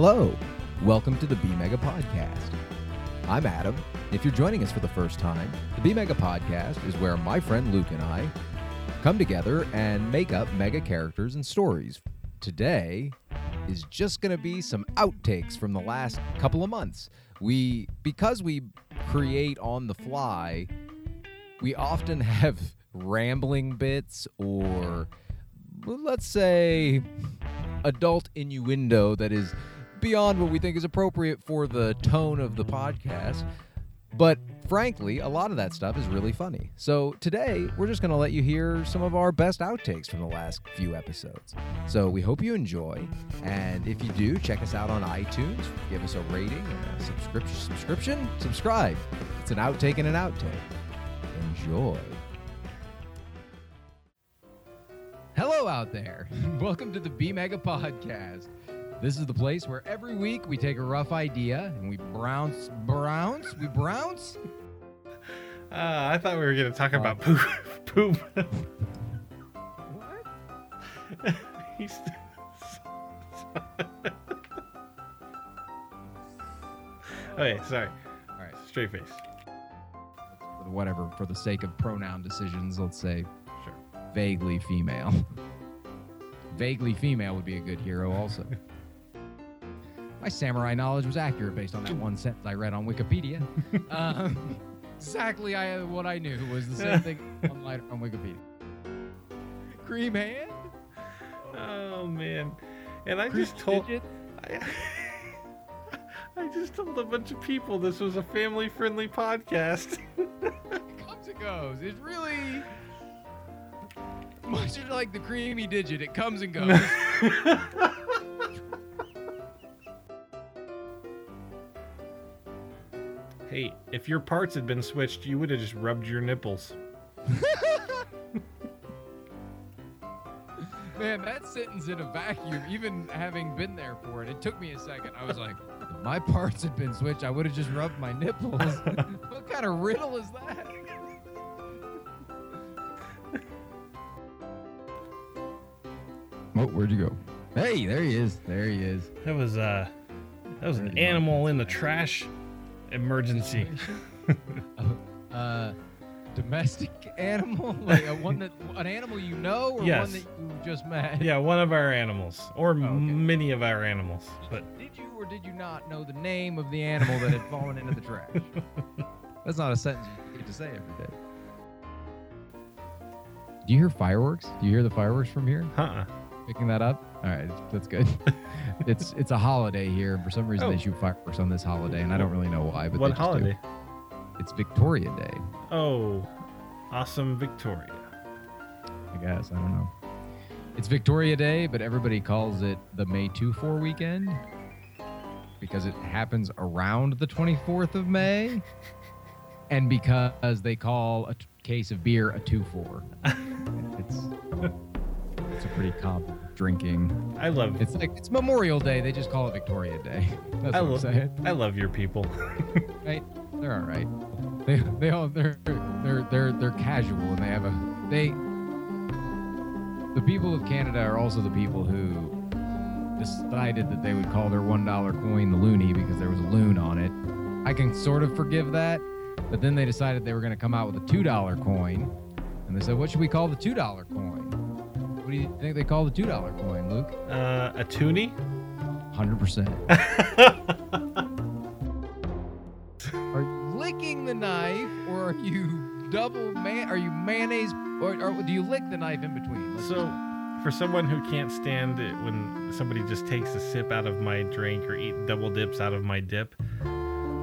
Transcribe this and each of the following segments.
Hello, welcome to the B Mega Podcast. I'm Adam. If you're joining us for the first time, the B Mega Podcast is where my friend Luke and I come together and make up mega characters and stories. Today is just going to be some outtakes from the last couple of months. We because we create on the fly, we often have rambling bits or let's say adult innuendo that is beyond what we think is appropriate for the tone of the podcast. But frankly, a lot of that stuff is really funny. So today, we're just going to let you hear some of our best outtakes from the last few episodes. So we hope you enjoy. And if you do, check us out on iTunes. Give us a rating and a subscription. Subscription? Subscribe. It's an outtake and an outtake. Enjoy. Hello out there. Welcome to the B Mega Podcast. This is the place where every week we take a rough idea and we brounce, brounce, we brounce. Uh, I thought we were going to talk Oh. about poop. poop. What? He's. okay, sorry. All right, Straight face. whatever. For the sake of pronoun decisions, let's say Sure. vaguely female. vaguely female would be a good hero, also. My samurai knowledge was accurate based on that one sentence I read on Wikipedia. um, exactly I, what I knew was the same thing on, on Wikipedia. Cream hand? Oh man, and I Cream just told. I, I just told a bunch of people this was a family-friendly podcast. It comes and goes. It's really much like the creamy digit. It comes and goes. Hey, if your parts had been switched, you would have just rubbed your nipples. Man, that sentence in a vacuum, even having been there for it, it took me a second. I was like, if my parts had been switched, I would have just rubbed my nipples. what kind of riddle is that? Oh, where'd you go? Hey, there he is. There he is. That was uh, that was an did you want animal in the trash emergency. uh, domestic animal, like a one that an animal you know, or Yes. one that you just met. Yeah, one of our animals, or okay. many of our animals. But Did you or did you not know the name of the animal that had fallen into the trash? That's not a sentence you get to say every day. Do you hear fireworks? Do you hear the fireworks from here? uh-uh. Picking that up? All right, that's good. it's it's a holiday here, for some reason Oh. they shoot fireworks on this holiday, and I don't really know why. But what they just do. holiday? It's Victoria Day, Oh, awesome Victoria. I guess. I don't know. It's Victoria Day, but everybody calls it the May 2 4 weekend because it happens around the 24th of May and because they call a t- case of beer a 2 4. It's, it's a pretty common drinking. I love It's like it's Memorial Day. They just call it Victoria Day. That's I what I'm love saying. I love your people. Right? They're all right. They they all they're they're they're they're casual and they have a they. The people of Canada are also the people who decided that they would call their one dollar coin the loonie because there was a loon on it. I can sort of forgive that, but then they decided they were going to come out with a two dollar coin, and they said, "What should we call the two dollar coin?" What do you think they call the two dollar coin, Luke? Uh, a toonie? Hundred percent. Are you licking the knife, or are you double man? Are you mayonnaise, or, or do you lick the knife in between? Let's So, for someone who can't stand it when somebody just takes a sip out of my drink or eat double dips out of my dip,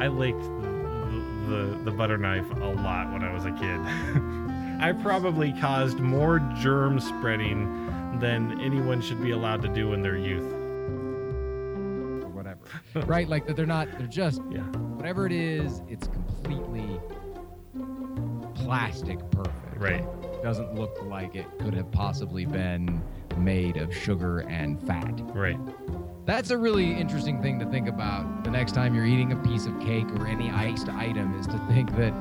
I licked the, the, the butter knife a lot when I was a kid. I probably caused more germ spreading than anyone should be allowed to do in their youth. or whatever. right? Like that they're not. They're just Yeah. whatever it is. It's completely plastic perfect. Right. Doesn't look like it could have possibly been made of sugar and fat. Right. That's a really interesting thing to think about the next time you're eating a piece of cake or any iced item is to think that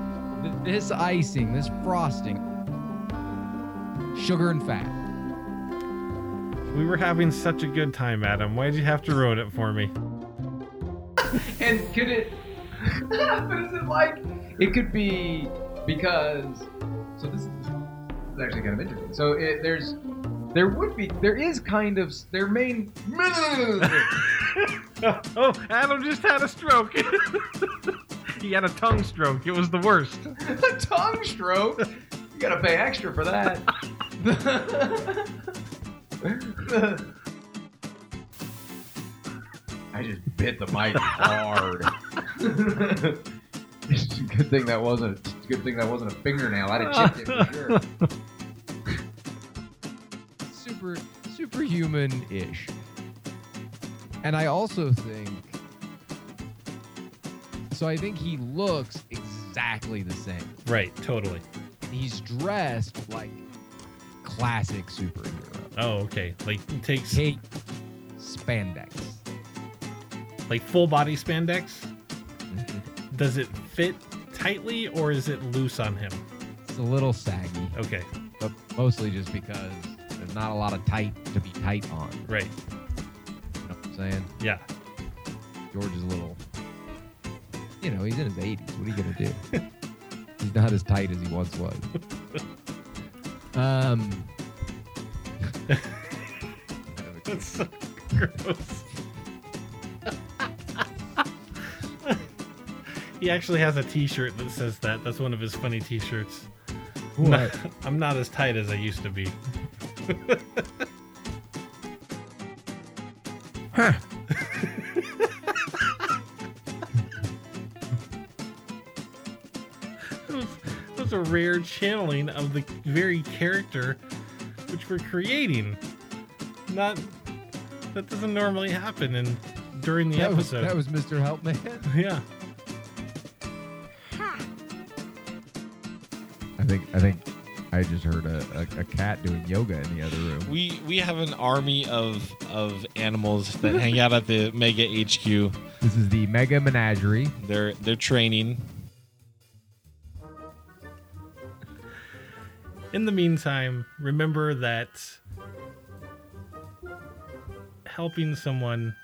this icing, this frosting, sugar and fat. We were having such a good time, Adam. Why'd you have to ruin it for me? and could it? but is it like it could be because? So this is, this is actually kind of interesting. So it, there's there would be there is kind of their main oh, Adam just had a stroke. he had a tongue stroke. It was the worst. a tongue stroke. You gotta pay extra for that. I just bit the mic hard. It's a good thing that wasn't. It's a good thing that wasn't a fingernail. I'd have chipped it for sure. Super, superhuman-ish. And I also think. So I think he looks exactly the same. Right, totally. He's dressed like classic superhero. Oh, okay. Like he takes Take spandex. like full body spandex. Does it fit tightly or is it loose on him? It's a little saggy, Okay, but mostly just because there's not a lot of tight to be tight on. right. You know what I'm saying? Yeah. George is a little. You know, he's in his 80s. What are you gonna do? he's not as tight as he once was. Um. That's so gross. he actually has a t-shirt that says that. That's one of his funny t-shirts. What? I'm not as tight as I used to be. That a rare channeling of the very character which we're creating. Not that doesn't normally happen in during the that, was, episode. that was Mr. Helpman. yeah. I think. I think. I just heard a, a, a cat doing yoga in the other room. We we have an army of of animals that hang out at the Mega HQ. This is the Mega Menagerie. They're they're training. In the meantime, remember that helping someone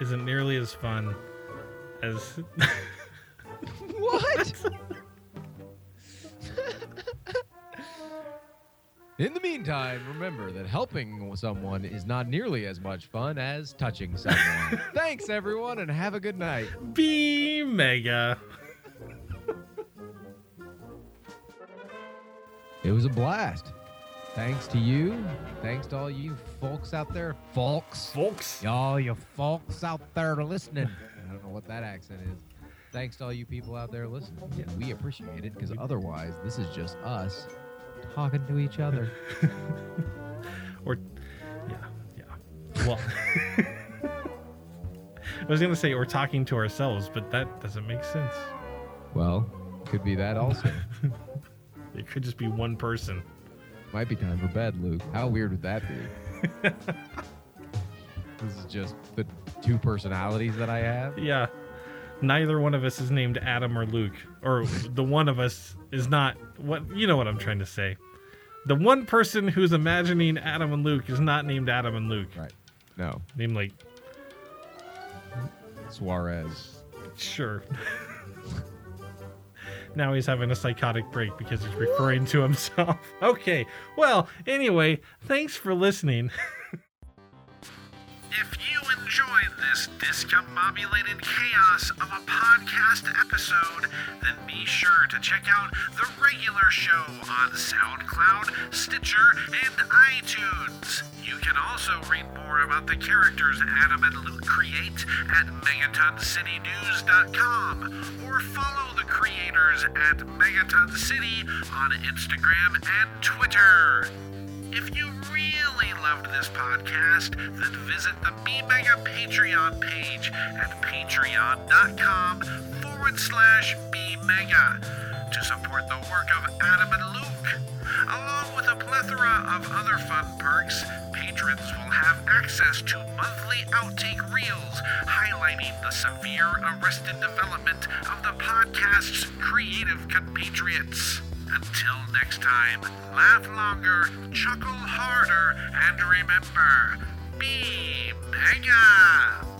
isn't nearly as fun as What? In the meantime, remember that helping someone is not nearly as much fun as touching someone. Thanks, everyone, and have a good night. be mega. It was a blast. Thanks to you. Thanks to all you folks out there. Folks. Folks. Y'all, you folks out there listening. I don't know what that accent is. Thanks to all you people out there listening. Yeah, we appreciate it because otherwise, this is just us talking to each other. Or yeah, yeah. Well I was gonna say we're talking to ourselves, but that doesn't make sense. Well, could be that also. It could just be one person. Might be time for bed, Luke. How weird would that be? this is just the two personalities that I have. Yeah. Neither one of us is named Adam or Luke. Or the one of us is not what you know what I'm trying to say. The one person who's imagining Adam and Luke is not named Adam and Luke. Right. No, Named like Suarez. sure. Now he's having a psychotic break because he's referring to himself. Okay. Well, anyway, thanks for listening. If you enjoyed this discombobulated chaos of a podcast episode, then be sure to check out the regular show on SoundCloud, Stitcher, and iTunes. You can also read more about the characters Adam and Luke create at MegatonCityNews.com or follow the creators at Megaton City on Instagram and Twitter. If you really loved this podcast, then visit the B Mega Patreon page at patreon.com forward slash B Mega to support the work of Adam and Luke. Along with a plethora of other fun perks, patrons will have access to monthly outtake reels highlighting the severe arrested development of the podcast's creative compatriots. Until next time, laugh longer, chuckle harder, and remember, be mega!